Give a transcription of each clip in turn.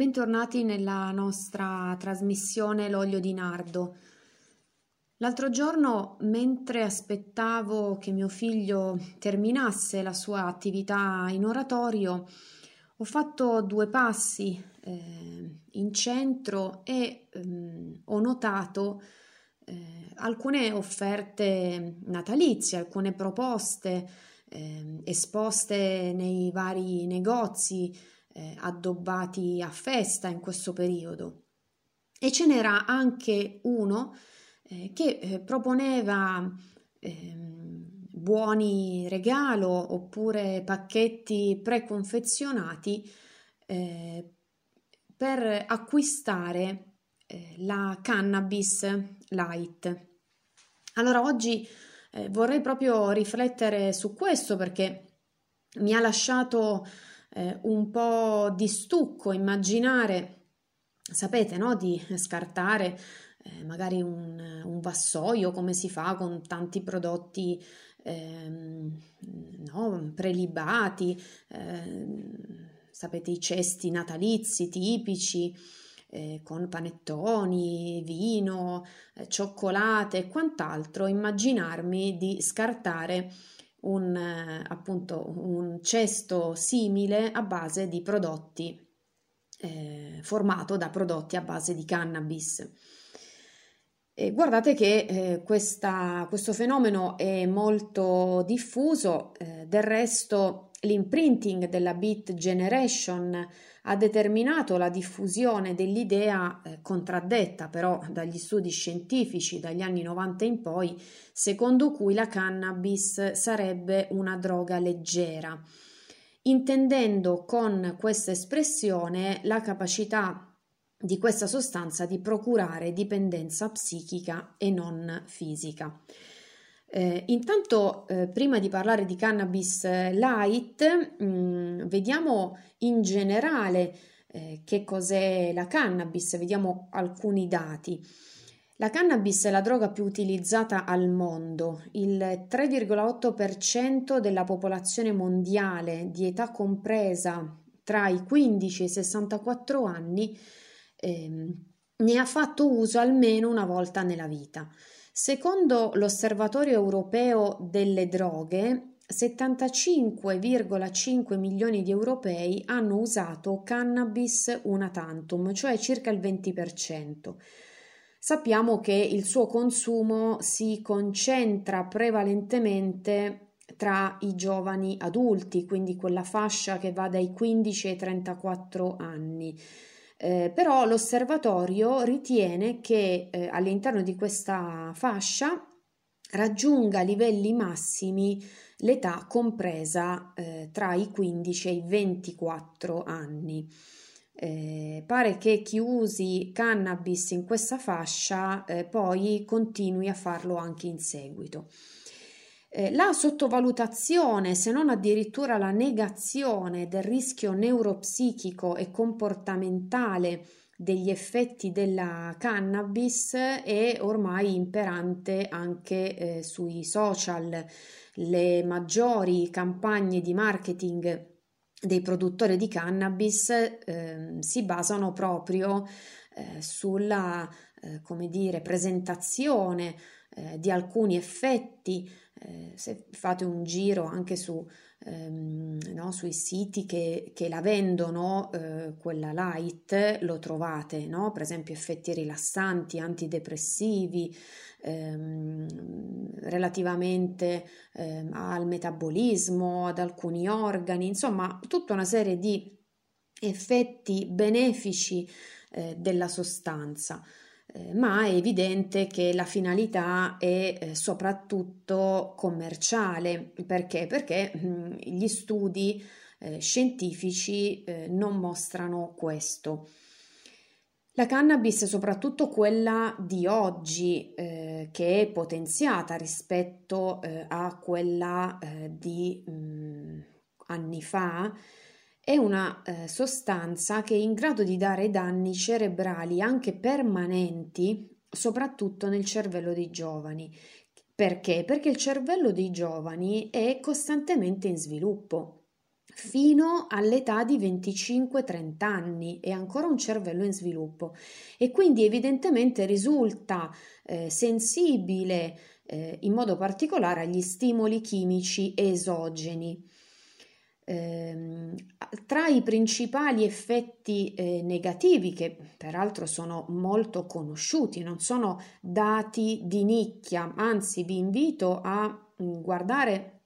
Bentornati nella nostra trasmissione L'olio di nardo. L'altro giorno, mentre aspettavo che mio figlio terminasse la sua attività in oratorio, ho fatto due passi eh, in centro e eh, ho notato eh, alcune offerte natalizie, alcune proposte ehm, esposte nei vari negozi eh, addobbati a festa in questo periodo. E ce n'era anche uno eh, che eh, proponeva ehm, buoni regalo oppure pacchetti preconfezionati eh, per acquistare eh, la cannabis light. Allora oggi eh, vorrei proprio riflettere su questo perché mi ha lasciato eh, un po' di stucco immaginare, sapete, no? di scartare eh, magari un, un, vassoio come si fa con tanti prodotti ehm, no? prelibati, ehm, sapete, i cesti natalizi tipici. Eh, con panettoni, vino, eh, cioccolate e quant'altro, immaginarmi di scartare un, appunto, un cesto simile a base di prodotti, eh, formato da prodotti a base di cannabis. E guardate che eh, questa, questo fenomeno è molto diffuso, eh, del resto l'imprinting della Beat Generation ha determinato la diffusione dell'idea eh, contraddetta però dagli studi scientifici dagli anni 90 in poi, secondo cui la cannabis sarebbe una droga leggera, intendendo con questa espressione la capacità di questa sostanza di procurare dipendenza psichica e non fisica. Eh, intanto, eh, prima di parlare di cannabis light, mh, mm, vediamo in generale eh, che cos'è la cannabis, vediamo alcuni dati. La cannabis è la droga più utilizzata al mondo. Il 3,8% della popolazione mondiale di età compresa tra i 15 e i 64 anni ehm, ne ha fatto uso almeno una volta nella vita. Secondo l'Osservatorio europeo delle droghe, 75,5 milioni di europei hanno usato cannabis una tantum, cioè circa il 20%. Sappiamo che il suo consumo si concentra prevalentemente tra i giovani adulti, quindi quella fascia che va dai 15 ai 34 anni. Eh, però l'osservatorio ritiene che eh, all'interno di questa fascia raggiunga livelli massimi l'età compresa eh, tra i 15 e i 24 anni. Eh, pare che chi usi cannabis in questa fascia eh, poi continui a farlo anche in seguito. Eh, la sottovalutazione, se non addirittura la negazione del rischio neuropsichico e comportamentale degli effetti della cannabis è ormai imperante anche eh, sui social. Le maggiori campagne di marketing dei produttori di cannabis eh, si basano proprio eh, sulla eh, come dire, presentazione eh, di alcuni effetti eh, se fate un giro anche su, ehm, no, sui siti che, che la vendono, eh, quella light, lo trovate, no? per esempio effetti rilassanti, antidepressivi, ehm, relativamente ehm, al metabolismo, ad alcuni organi, insomma tutta una serie di effetti benefici eh, della sostanza. Eh, ma è evidente che la finalità è eh, soprattutto commerciale. Perché? Perché mm, gli studi eh, scientifici eh, non mostrano questo. La cannabis, soprattutto quella di oggi, eh, che è potenziata rispetto eh, a quella di mh, mm, anni fa, è una eh, sostanza che è in grado di dare danni cerebrali anche permanenti, soprattutto nel cervello dei giovani. Perché? Perché il cervello dei giovani è costantemente in sviluppo. fino all'età di 25-30 anni e ancora un cervello in sviluppo e quindi evidentemente risulta eh, sensibile eh, in modo particolare agli stimoli chimici esogeni. Eh, tra i principali effetti eh, negativi, che peraltro sono molto conosciuti, non sono dati di nicchia, anzi vi invito a mm, guardare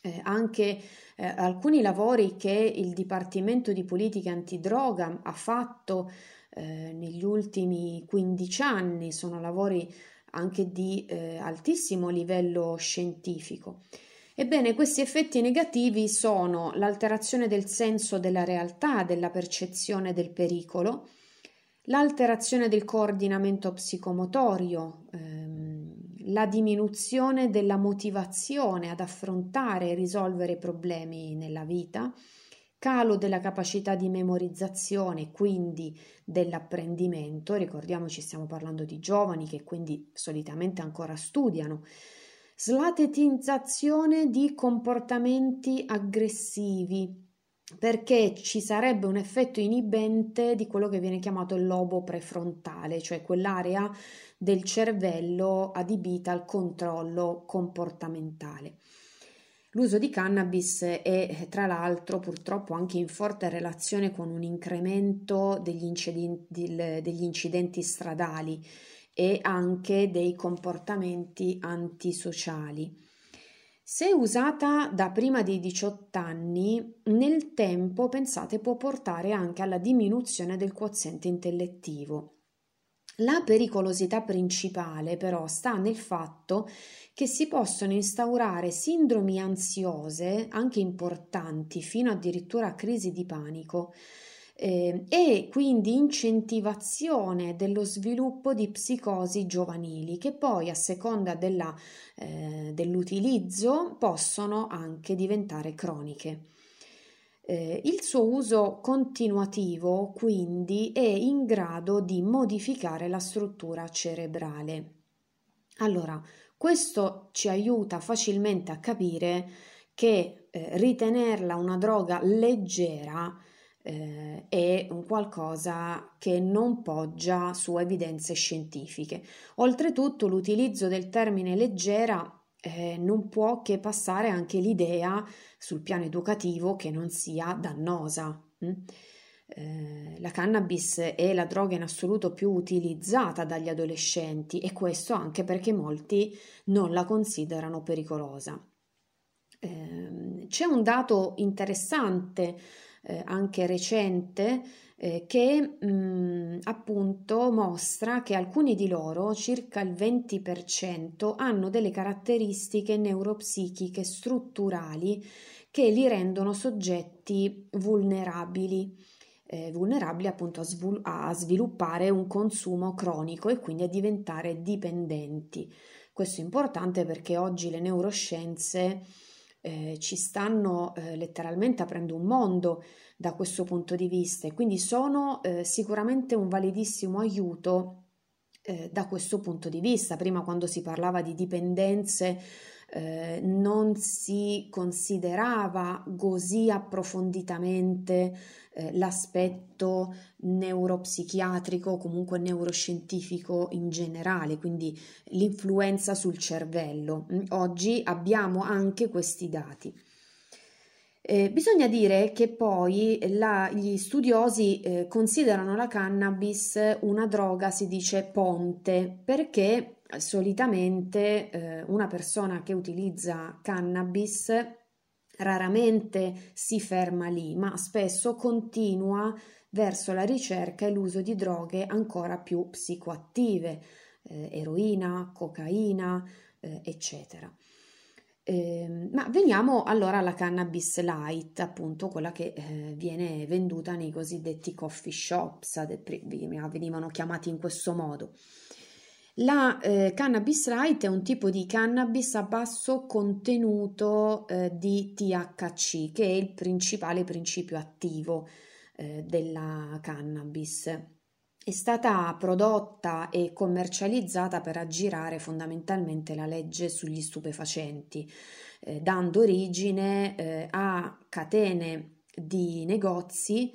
eh, anche eh, alcuni lavori che il Dipartimento di Politica Antidroga ha fatto eh, negli ultimi 15 anni, sono lavori anche di eh, altissimo livello scientifico. Ebbene, questi effetti negativi sono l'alterazione del senso della realtà, della percezione del pericolo, l'alterazione del coordinamento psicomotorio, ehm, la diminuzione della motivazione ad affrontare e risolvere problemi nella vita, calo della capacità di memorizzazione, quindi dell'apprendimento, ricordiamoci stiamo parlando di giovani che quindi solitamente ancora studiano, slatetizzazione di comportamenti aggressivi, perché ci sarebbe un effetto inibente di quello che viene chiamato il lobo prefrontale, cioè quell'area del cervello adibita al controllo comportamentale. L'uso di cannabis è tra l'altro purtroppo anche in forte relazione con un incremento degli incidenti, degli incidenti stradali e anche dei comportamenti antisociali. Se usata da prima dei 18 anni, nel tempo pensate può portare anche alla diminuzione del quoziente intellettivo. La pericolosità principale però sta nel fatto che si possono instaurare sindromi ansiose, anche importanti, fino addirittura a crisi di panico, eh, e quindi incentivazione dello sviluppo di psicosi giovanili che poi a seconda della, eh, dell'utilizzo possono anche diventare croniche. Eh, il suo uso continuativo quindi è in grado di modificare la struttura cerebrale. Allora, questo ci aiuta facilmente a capire che eh, ritenerla una droga leggera eh, è un qualcosa che non poggia su evidenze scientifiche. Oltretutto l'utilizzo del termine leggera eh, non può che passare anche l'idea sul piano educativo che non sia dannosa. Eh, la cannabis è la droga in assoluto più utilizzata dagli adolescenti e questo anche perché molti non la considerano pericolosa. Eh, c'è un dato interessante eh, anche recente eh, che mh, mm, appunto mostra che alcuni di loro, circa il 20%, hanno delle caratteristiche neuropsichiche strutturali che li rendono soggetti vulnerabili. Eh, vulnerabili appunto a, svol- a sviluppare un consumo cronico e quindi a diventare dipendenti. Questo è importante perché oggi le neuroscienze eh, ci stanno eh, letteralmente aprendo un mondo da questo punto di vista e quindi sono eh, sicuramente un validissimo aiuto eh, da questo punto di vista. Prima quando si parlava di dipendenze eh, non si considerava così approfonditamente eh, l'aspetto neuropsichiatrico, comunque neuroscientifico in generale, quindi l'influenza sul cervello. Mm, oggi abbiamo anche questi dati. Eh, bisogna dire che poi la, gli studiosi eh, considerano la cannabis una droga, si dice ponte, perché solitamente eh, una persona che utilizza cannabis raramente si ferma lì, ma spesso continua verso la ricerca e l'uso di droghe ancora più psicoattive, eh, eroina, cocaina, eh, eccetera. Eh, ma veniamo allora alla cannabis light, appunto quella che eh, viene venduta nei cosiddetti coffee shops, venivano chiamati in questo modo. La eh, cannabis light è un tipo di cannabis a basso contenuto eh, di THC, che è il principale principio attivo eh, della cannabis. È stata prodotta e commercializzata per aggirare fondamentalmente la legge sugli stupefacenti. eh, dando origine eh, a catene di negozi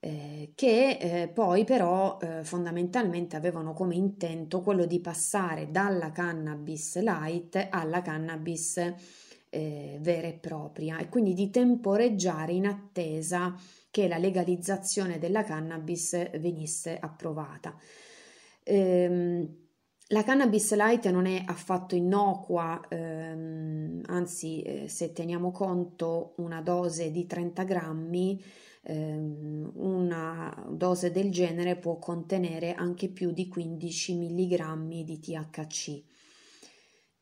eh, che eh, poi però eh, fondamentalmente avevano come intento quello di passare dalla cannabis light alla cannabis eh, vera e propria e quindi di temporeggiare in attesa che la legalizzazione della cannabis venisse approvata. Ehm, la cannabis light non è affatto innocua, ehm, anzi eh, se teniamo conto una dose di 30 grammi, ehm, una dose del genere può contenere anche più di 15 mg di THC.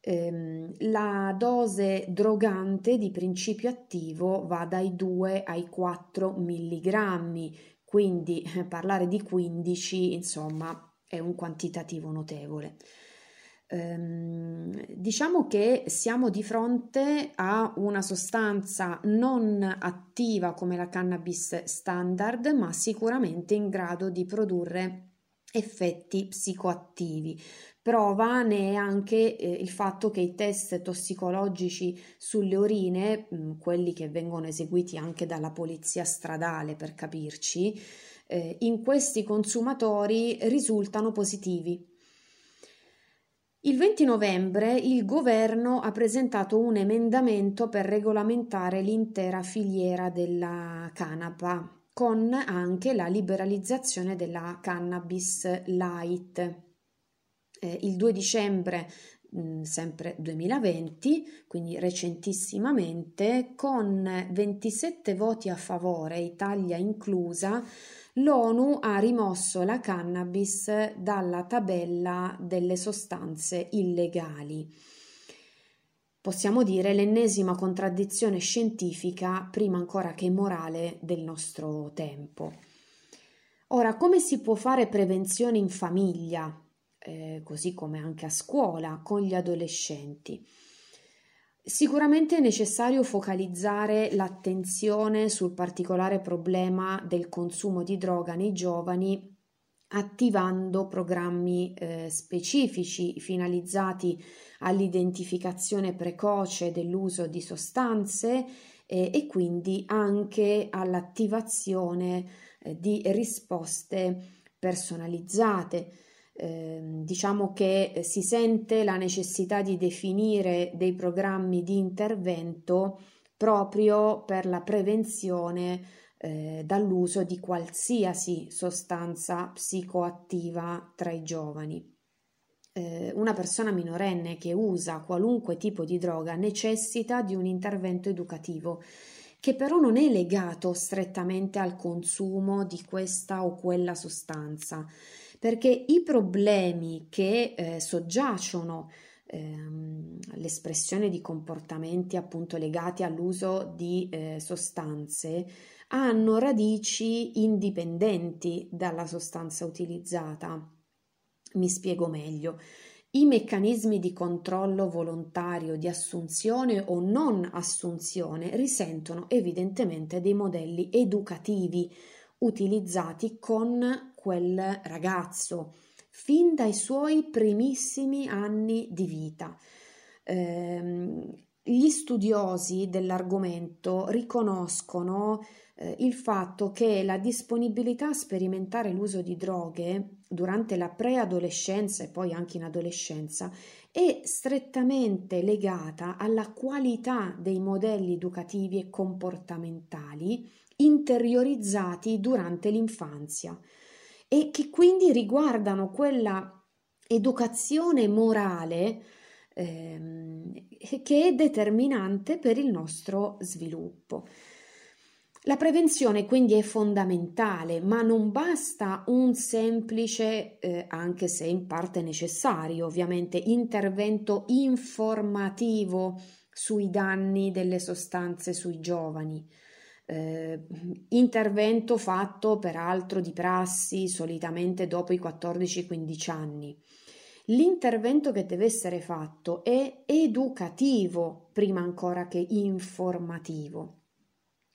Ehm, la dose drogante di principio attivo va dai 2 ai 4 mg, quindi eh, parlare di 15 insomma è un quantitativo notevole. Ehm, diciamo che siamo di fronte a una sostanza non attiva come la cannabis standard, ma sicuramente in grado di produrre effetti psicoattivi. Prova ne è anche eh, il fatto che i test tossicologici sulle urine, mh, mm, quelli che vengono eseguiti anche dalla polizia stradale per capirci, eh, in questi consumatori risultano positivi. Il 20 novembre il governo ha presentato un emendamento per regolamentare l'intera filiera della canapa, con anche la liberalizzazione della cannabis light. Eh, il 2 dicembre mm, sempre 2020, quindi recentissimamente, con 27 voti a favore, Italia inclusa, l'ONU ha rimosso la cannabis dalla tabella delle sostanze illegali. Possiamo dire l'ennesima contraddizione scientifica, prima ancora che morale, del nostro tempo. Ora, come si può fare prevenzione in famiglia, eh, così come anche a scuola, con gli adolescenti? Sicuramente è necessario focalizzare l'attenzione sul particolare problema del consumo di droga nei giovani attivando programmi eh, specifici finalizzati all'identificazione precoce dell'uso di sostanze eh, e quindi anche all'attivazione eh, di risposte personalizzate eh, diciamo che eh, si sente la necessità di definire dei programmi di intervento proprio per la prevenzione eh, dall'uso di qualsiasi sostanza psicoattiva tra i giovani. Eh, una persona minorenne che usa qualunque tipo di droga necessita di un intervento educativo che però non è legato strettamente al consumo di questa o quella sostanza perché i problemi che eh, soggiacciono ehm, all'espressione di comportamenti appunto legati all'uso di eh, sostanze hanno radici indipendenti dalla sostanza utilizzata. Mi spiego meglio. I meccanismi di controllo volontario di assunzione o non assunzione risentono evidentemente dei modelli educativi utilizzati con quel ragazzo fin dai suoi primissimi anni di vita. Eh, gli studiosi dell'argomento riconoscono eh, il fatto che la disponibilità a sperimentare l'uso di droghe durante la preadolescenza e poi anche in adolescenza è strettamente legata alla qualità dei modelli educativi e comportamentali interiorizzati durante l'infanzia e che quindi riguardano quella educazione morale ehm, che è determinante per il nostro sviluppo. La prevenzione quindi è fondamentale, ma non basta un semplice, eh, anche se in parte necessario ovviamente, intervento informativo sui danni delle sostanze sui giovani eh, intervento fatto peraltro di prassi solitamente dopo i 14-15 anni. L'intervento che deve essere fatto è educativo prima ancora che informativo.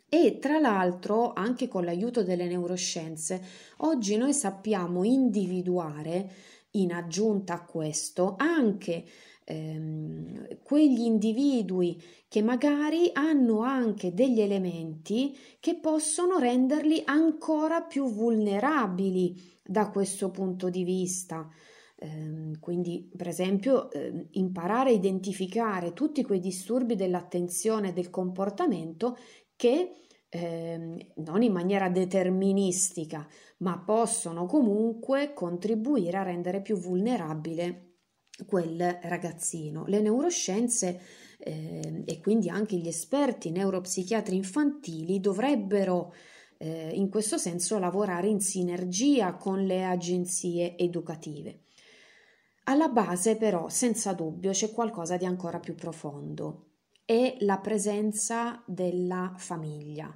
E tra l'altro, anche con l'aiuto delle neuroscienze, oggi noi sappiamo individuare, in aggiunta a questo, anche ehm, quegli individui che magari hanno anche degli elementi che possono renderli ancora più vulnerabili da questo punto di vista. Eh, quindi, per esempio, eh, imparare a identificare tutti quei disturbi dell'attenzione e del comportamento che eh, non in maniera deterministica, ma possono comunque contribuire a rendere più vulnerabile quel ragazzino. Le neuroscienze eh, e quindi anche gli esperti neuropsichiatri infantili dovrebbero eh, in questo senso lavorare in sinergia con le agenzie educative. Alla base però, senza dubbio, c'è qualcosa di ancora più profondo, è la presenza della famiglia.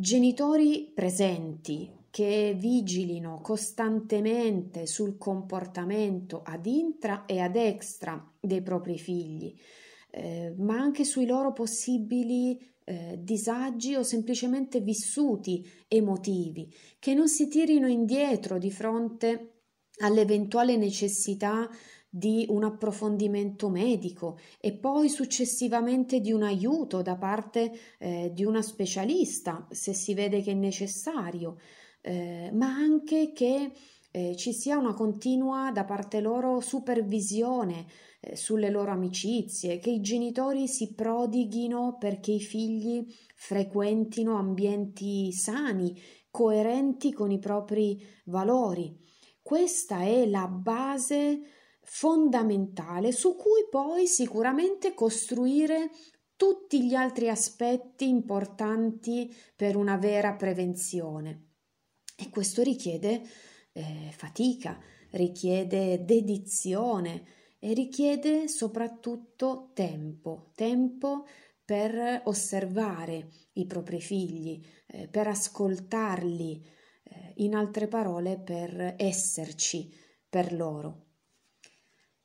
Genitori presenti che vigilino costantemente sul comportamento ad intra e ad extra dei propri figli, eh, ma anche sui loro possibili eh, disagi o semplicemente vissuti emotivi, che non si tirino indietro di fronte all'eventuale necessità di un approfondimento medico e poi successivamente di un aiuto da parte eh, di una specialista se si vede che è necessario, eh, ma anche che eh, ci sia una continua da parte loro supervisione eh, sulle loro amicizie, che i genitori si prodighino perché i figli frequentino ambienti sani, coerenti con i propri valori. Questa è la base fondamentale su cui poi sicuramente costruire tutti gli altri aspetti importanti per una vera prevenzione. E questo richiede eh, fatica, richiede dedizione e richiede soprattutto tempo, tempo per osservare i propri figli, eh, per ascoltarli, eh, in altre parole per esserci per loro.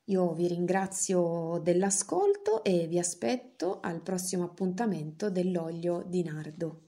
Io vi ringrazio dell'ascolto e vi aspetto al prossimo appuntamento dell'olio di nardo.